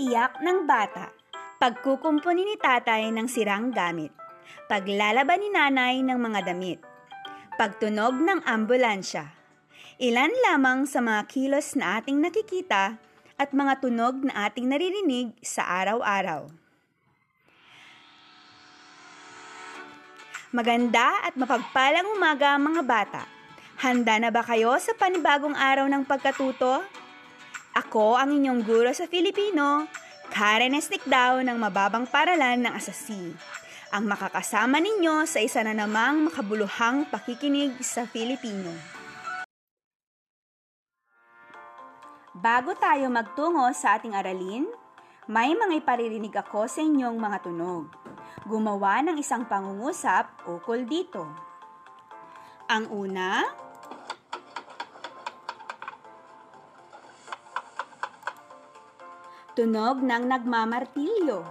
Iyak ng bata. Pagkukumpuni ni tatay ng sirang gamit. Paglalaban ni nanay ng mga damit. Pagtunog ng ambulansya. Ilan lamang sa mga kilos na ating nakikita at mga tunog na ating naririnig sa araw-araw. Maganda at mapagpalang umaga mga bata. Handa na ba kayo sa panibagong araw ng pagkatuto? Ako ang inyong guro sa Filipino, Karen Estikdaw ng Mababang Paralan ng Asasi. Ang makakasama ninyo sa isa na namang makabuluhang pakikinig sa Filipino. Bago tayo magtungo sa ating aralin, may mga iparirinig ako sa inyong mga tunog. Gumawa ng isang pangungusap ukol dito. Ang una, Tunog ng nagmamartilyo.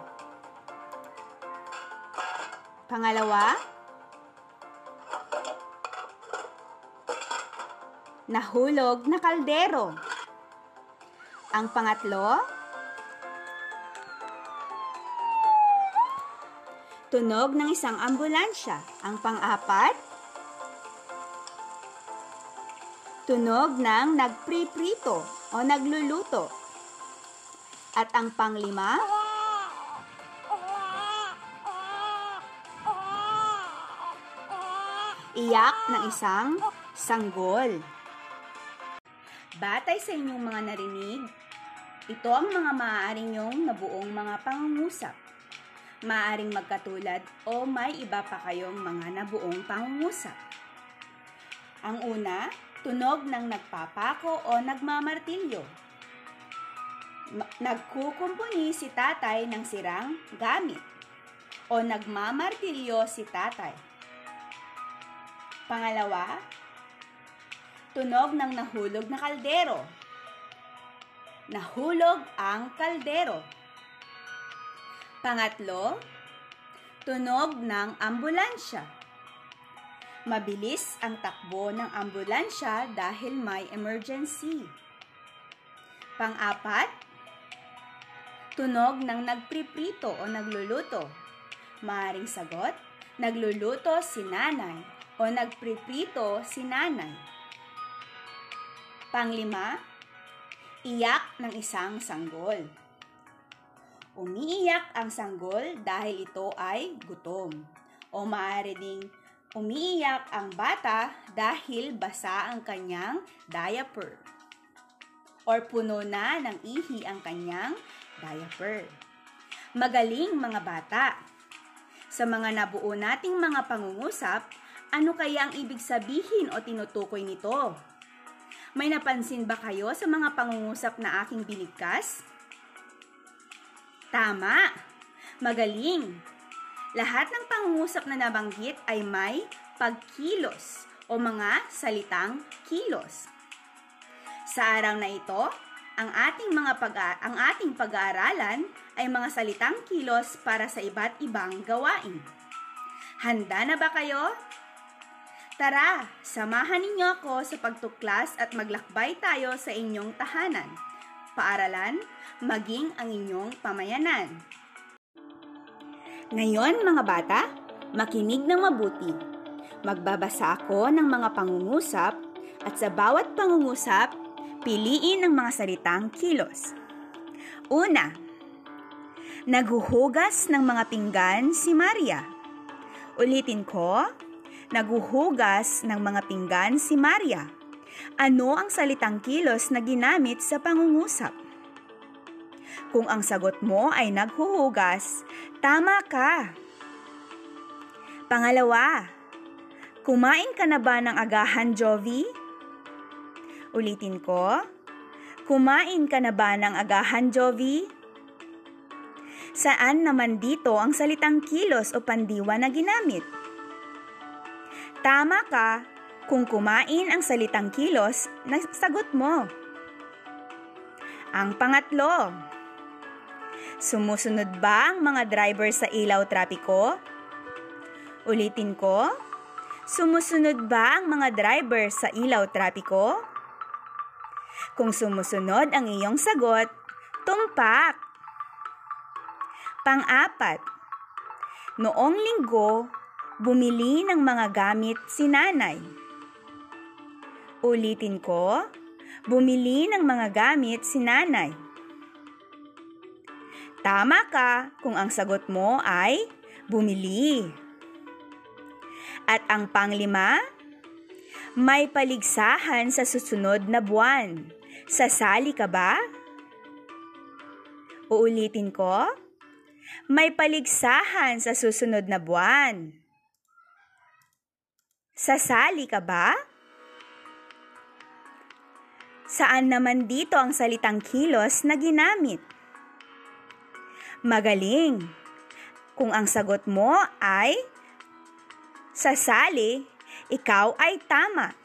Pangalawa, nahulog na kaldero. Ang pangatlo, tunog ng isang ambulansya. Ang pang-apat, tunog ng nagpriprito o nagluluto. At ang panglima, iyak ng isang sanggol. Batay sa inyong mga narinig, ito ang mga maaari nyong nabuong mga pangungusap. Maaring magkatulad o may iba pa kayong mga nabuong pangungusap. Ang una, tunog ng nagpapako o nagmamartilyo nagkukumpuni si tatay ng sirang gamit o nagmamartilyo si tatay. Pangalawa, tunog ng nahulog na kaldero. Nahulog ang kaldero. Pangatlo, tunog ng ambulansya. Mabilis ang takbo ng ambulansya dahil may emergency. Pang-apat, Tunog ng nagpriprito o nagluluto. Maaring sagot, nagluluto si nanay o nagpriprito si nanay. Panglima, iyak ng isang sanggol. Umiiyak ang sanggol dahil ito ay gutom. O maaari ding umiiyak ang bata dahil basa ang kanyang diaper. Or puno na ng ihi ang kanyang diaper. Magaling mga bata! Sa mga nabuo nating mga pangungusap, ano kaya ang ibig sabihin o tinutukoy nito? May napansin ba kayo sa mga pangungusap na aking binigkas? Tama! Magaling! Lahat ng pangungusap na nabanggit ay may pagkilos o mga salitang kilos. Sa araw na ito, ang ating mga pag ang ating pag-aaralan ay mga salitang kilos para sa iba't ibang gawain. Handa na ba kayo? Tara, samahan ninyo ako sa pagtuklas at maglakbay tayo sa inyong tahanan, paaralan, maging ang inyong pamayanan. Ngayon mga bata, makinig ng mabuti. Magbabasa ako ng mga pangungusap at sa bawat pangungusap, Piliin ang mga salitang kilos. Una, Naghuhugas ng mga pinggan si Maria. Ulitin ko, Naghuhugas ng mga pinggan si Maria. Ano ang salitang kilos na ginamit sa pangungusap? Kung ang sagot mo ay naghuhugas, tama ka. Pangalawa, kumain ka na ba ng agahan, Jovi? Ulitin ko. Kumain ka na ba ng agahan, Jovi? Saan naman dito ang salitang kilos o pandiwa na ginamit? Tama ka kung kumain ang salitang kilos na sagot mo. Ang pangatlo, sumusunod ba ang mga driver sa ilaw trapiko? Ulitin ko, sumusunod ba ang mga driver sa ilaw trapiko? Kung sumusunod ang iyong sagot, tumpak. Pang-apat, noong linggo, bumili ng mga gamit si nanay. Ulitin ko, bumili ng mga gamit si nanay. Tama ka kung ang sagot mo ay bumili. At ang panglima, may paligsahan sa susunod na buwan. Sasali ka ba? Uulitin ko. May paligsahan sa susunod na buwan. Sasali ka ba? Saan naman dito ang salitang kilos na ginamit? Magaling! Kung ang sagot mo ay sasali, ikaw ay tama.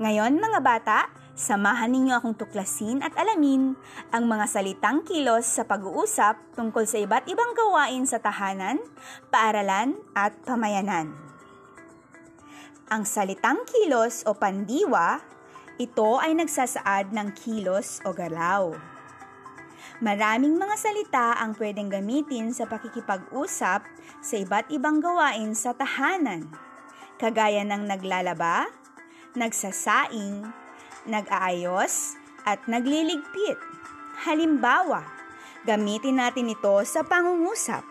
Ngayon mga bata, samahan ninyo akong tuklasin at alamin ang mga salitang kilos sa pag-uusap tungkol sa iba't ibang gawain sa tahanan, paaralan at pamayanan. Ang salitang kilos o pandiwa, ito ay nagsasaad ng kilos o galaw. Maraming mga salita ang pwedeng gamitin sa pakikipag-usap sa iba't ibang gawain sa tahanan, kagaya ng naglalaba, nagsasaing, nag-aayos, at nagliligpit. Halimbawa, gamitin natin ito sa pangungusap.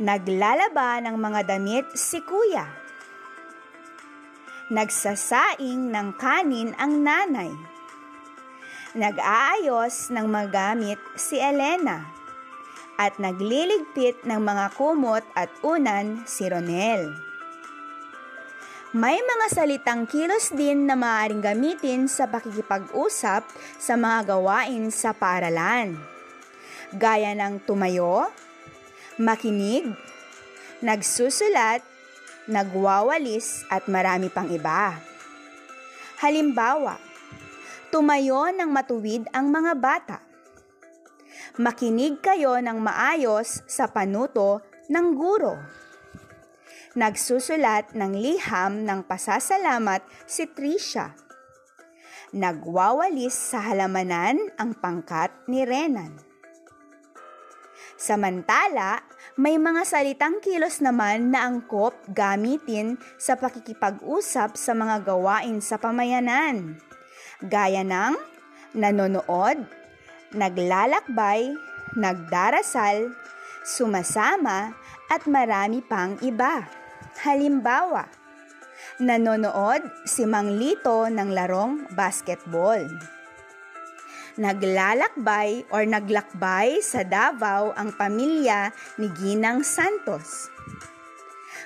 Naglalaba ng mga damit si kuya. Nagsasaing ng kanin ang nanay Nag-aayos ng magamit si Elena at nagliligpit ng mga kumot at unan si Ronel. May mga salitang kilos din na maaaring gamitin sa pakikipag-usap sa mga gawain sa paaralan. Gaya ng tumayo, makinig, nagsusulat, nagwawalis at marami pang iba. Halimbawa, Tumayo ng matuwid ang mga bata. Makinig kayo ng maayos sa panuto ng guro. Nagsusulat ng liham ng pasasalamat si Trisha. Nagwawalis sa halamanan ang pangkat ni Renan. Samantala, may mga salitang kilos naman na angkop gamitin sa pakikipag-usap sa mga gawain sa pamayanan gaya ng nanonood, naglalakbay, nagdarasal, sumasama, at marami pang iba. Halimbawa, nanonood si Mang Lito ng larong basketball. Naglalakbay or naglakbay sa Davao ang pamilya ni Ginang Santos.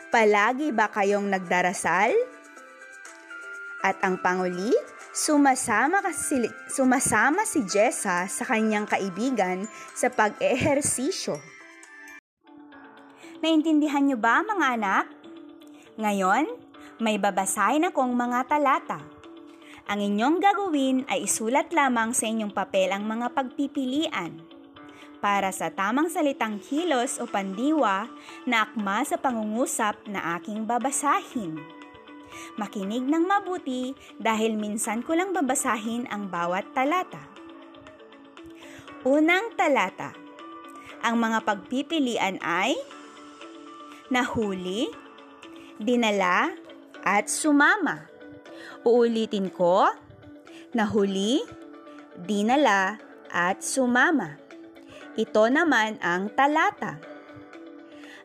Palagi ba kayong nagdarasal? At ang panguli, Sumasama, kasi, sumasama si Jessa sa kanyang kaibigan sa pag-ehersisyo. Naintindihan niyo ba mga anak? Ngayon, may babasahin akong mga talata. Ang inyong gagawin ay isulat lamang sa inyong papel ang mga pagpipilian para sa tamang salitang kilos o pandiwa na akma sa pangungusap na aking babasahin. Makinig ng mabuti dahil minsan ko lang babasahin ang bawat talata. Unang talata. Ang mga pagpipilian ay nahuli, dinala, at sumama. Uulitin ko, nahuli, dinala, at sumama. Ito naman ang talata.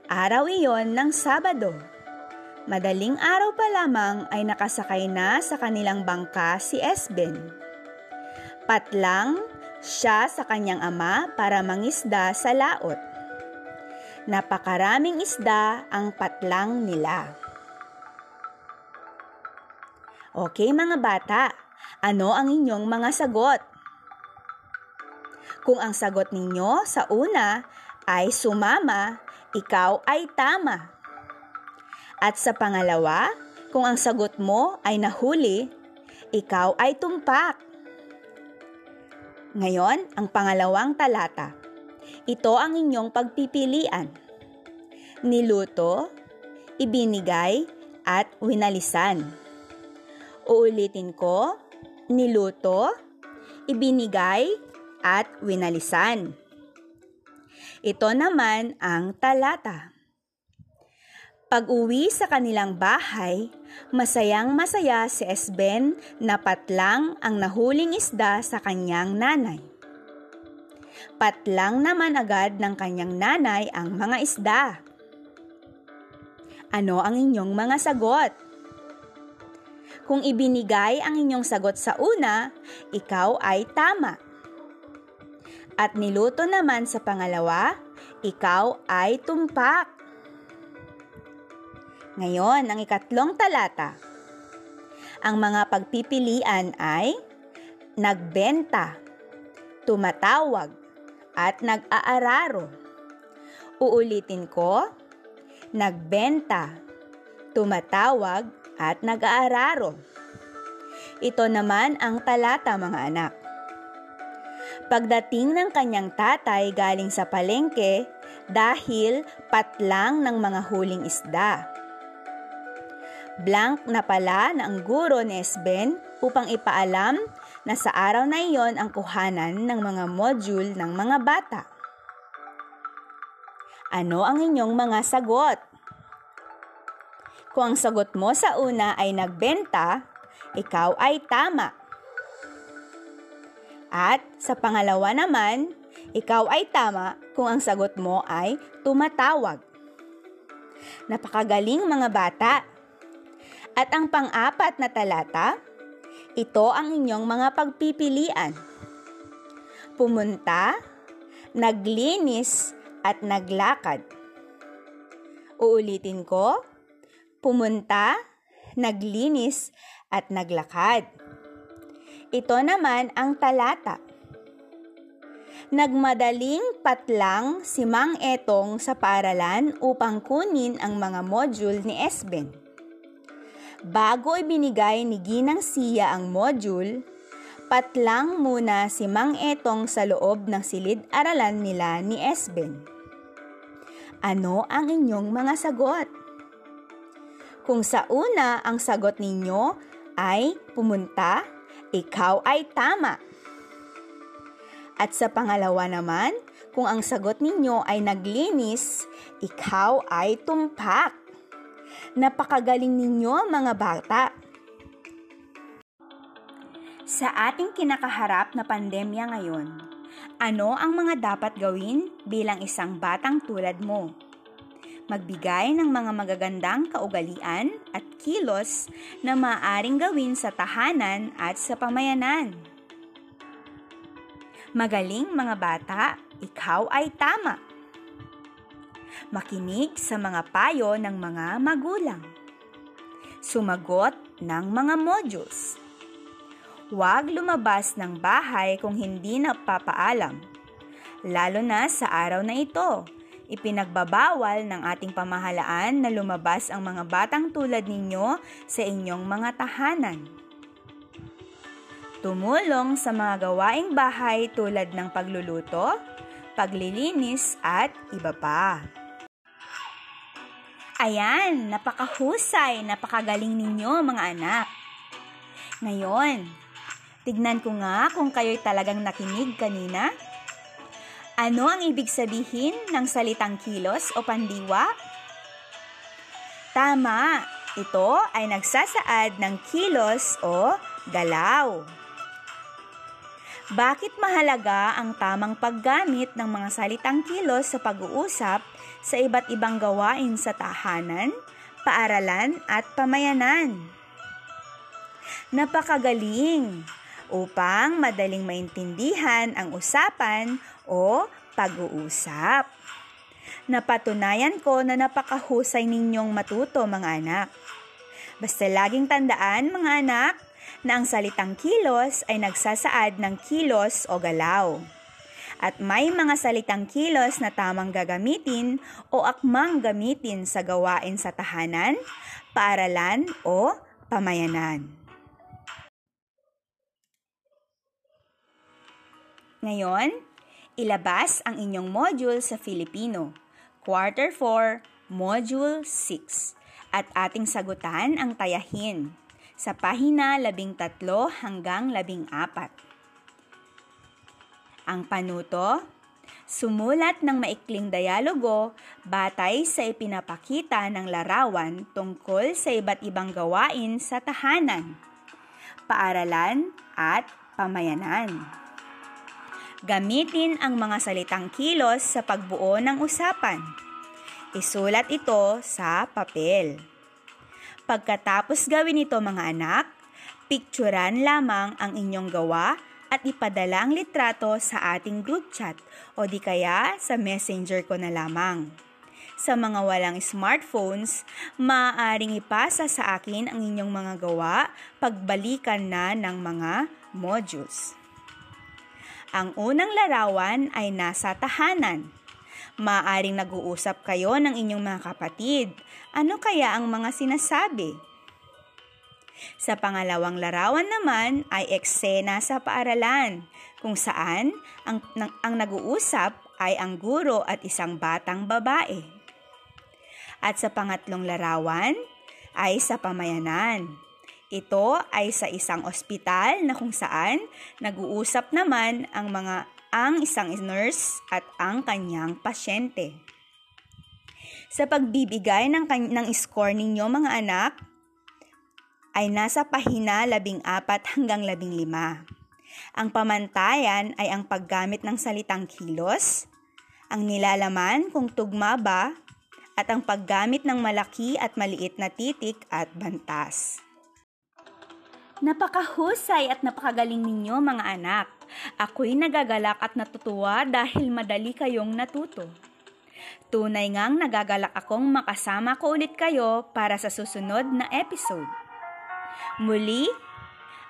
Araw iyon ng Sabado. Madaling araw pa lamang ay nakasakay na sa kanilang bangka si Esben. Patlang siya sa kanyang ama para mangisda sa laot. Napakaraming isda ang patlang nila. Okay mga bata, ano ang inyong mga sagot? Kung ang sagot ninyo sa una ay sumama, ikaw ay tama. At sa pangalawa, kung ang sagot mo ay nahuli, ikaw ay tumpak. Ngayon, ang pangalawang talata. Ito ang inyong pagpipilian. Niluto, ibinigay, at winalisan. Uulitin ko, niluto, ibinigay, at winalisan. Ito naman ang talata. Pag-uwi sa kanilang bahay, masayang masaya si Esben na patlang ang nahuling isda sa kanyang nanay. Patlang naman agad ng kanyang nanay ang mga isda. Ano ang inyong mga sagot? Kung ibinigay ang inyong sagot sa una, ikaw ay tama. At niluto naman sa pangalawa, ikaw ay tumpak. Ngayon, ang ikatlong talata. Ang mga pagpipilian ay nagbenta, tumatawag, at nag-aararo. Uulitin ko, nagbenta, tumatawag, at nag-aararo. Ito naman ang talata mga anak. Pagdating ng kanyang tatay galing sa palengke dahil patlang ng mga huling isda. Blank na pala na ang guro ni Esben upang ipaalam na sa araw na iyon ang kuhanan ng mga module ng mga bata. Ano ang inyong mga sagot? Kung ang sagot mo sa una ay nagbenta, ikaw ay tama. At sa pangalawa naman, ikaw ay tama kung ang sagot mo ay tumatawag. Napakagaling mga bata. At ang pang-apat na talata, ito ang inyong mga pagpipilian. Pumunta, naglinis, at naglakad. Uulitin ko, pumunta, naglinis, at naglakad. Ito naman ang talata. Nagmadaling patlang si Mang Etong sa paaralan upang kunin ang mga module ni Esben. Bago ibinigay ni Ginang Siya ang module, patlang muna si Mang Etong sa loob ng silid-aralan nila ni Esben. Ano ang inyong mga sagot? Kung sa una ang sagot ninyo ay pumunta, ikaw ay tama. At sa pangalawa naman, kung ang sagot ninyo ay naglinis, ikaw ay tumpak. Napakagaling ninyo mga bata. Sa ating kinakaharap na pandemya ngayon, ano ang mga dapat gawin bilang isang batang tulad mo? magbigay ng mga magagandang kaugalian at kilos na maaaring gawin sa tahanan at sa pamayanan. Magaling mga bata, ikaw ay tama. Makinig sa mga payo ng mga magulang. Sumagot ng mga modules. Huwag lumabas ng bahay kung hindi napapaalam, lalo na sa araw na ito Ipinagbabawal ng ating pamahalaan na lumabas ang mga batang tulad ninyo sa inyong mga tahanan. Tumulong sa mga gawaing bahay tulad ng pagluluto, paglilinis at iba pa. Ayan, napakahusay, napakagaling ninyo mga anak. Ngayon, tignan ko nga kung kayo'y talagang nakinig kanina ano ang ibig sabihin ng salitang kilos o pandiwa? Tama, ito ay nagsasaad ng kilos o galaw. Bakit mahalaga ang tamang paggamit ng mga salitang kilos sa pag-uusap sa iba't ibang gawain sa tahanan, paaralan at pamayanan? Napakagaling! upang madaling maintindihan ang usapan o pag-uusap. Napatunayan ko na napakahusay ninyong matuto mga anak. Basta laging tandaan mga anak na ang salitang kilos ay nagsasaad ng kilos o galaw. At may mga salitang kilos na tamang gagamitin o akmang gamitin sa gawain sa tahanan, paaralan o pamayanan. Ngayon, ilabas ang inyong module sa Filipino. Quarter 4, Module 6. At ating sagutan ang tayahin sa pahina 13 hanggang 14. Ang panuto, sumulat ng maikling dialogo batay sa ipinapakita ng larawan tungkol sa iba't ibang gawain sa tahanan, paaralan at pamayanan. Gamitin ang mga salitang kilos sa pagbuo ng usapan. Isulat ito sa papel. Pagkatapos gawin ito mga anak, Pikturan lamang ang inyong gawa at ipadala ang litrato sa ating group chat o di kaya sa messenger ko na lamang. Sa mga walang smartphones, maaaring ipasa sa akin ang inyong mga gawa pagbalikan na ng mga modules. Ang unang larawan ay nasa tahanan. Maaring nag-uusap kayo ng inyong mga kapatid. Ano kaya ang mga sinasabi? Sa pangalawang larawan naman ay eksena sa paaralan, kung saan ang, ang, ang nag-uusap ay ang guro at isang batang babae. At sa pangatlong larawan ay sa pamayanan. Ito ay sa isang ospital na kung saan nag-uusap naman ang mga ang isang nurse at ang kanyang pasyente. Sa pagbibigay ng, ng score ninyo mga anak, ay nasa pahina 14 hanggang 15. Ang pamantayan ay ang paggamit ng salitang kilos, ang nilalaman kung tugma ba, at ang paggamit ng malaki at maliit na titik at bantas. Napakahusay at napakagaling ninyo mga anak. Ako'y nagagalak at natutuwa dahil madali kayong natuto. Tunay ngang nagagalak akong makasama ko ulit kayo para sa susunod na episode. Muli,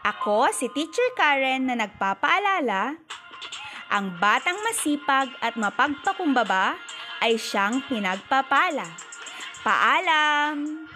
ako si Teacher Karen na nagpapaalala, ang batang masipag at mapagpakumbaba ay siyang pinagpapala. Paalam!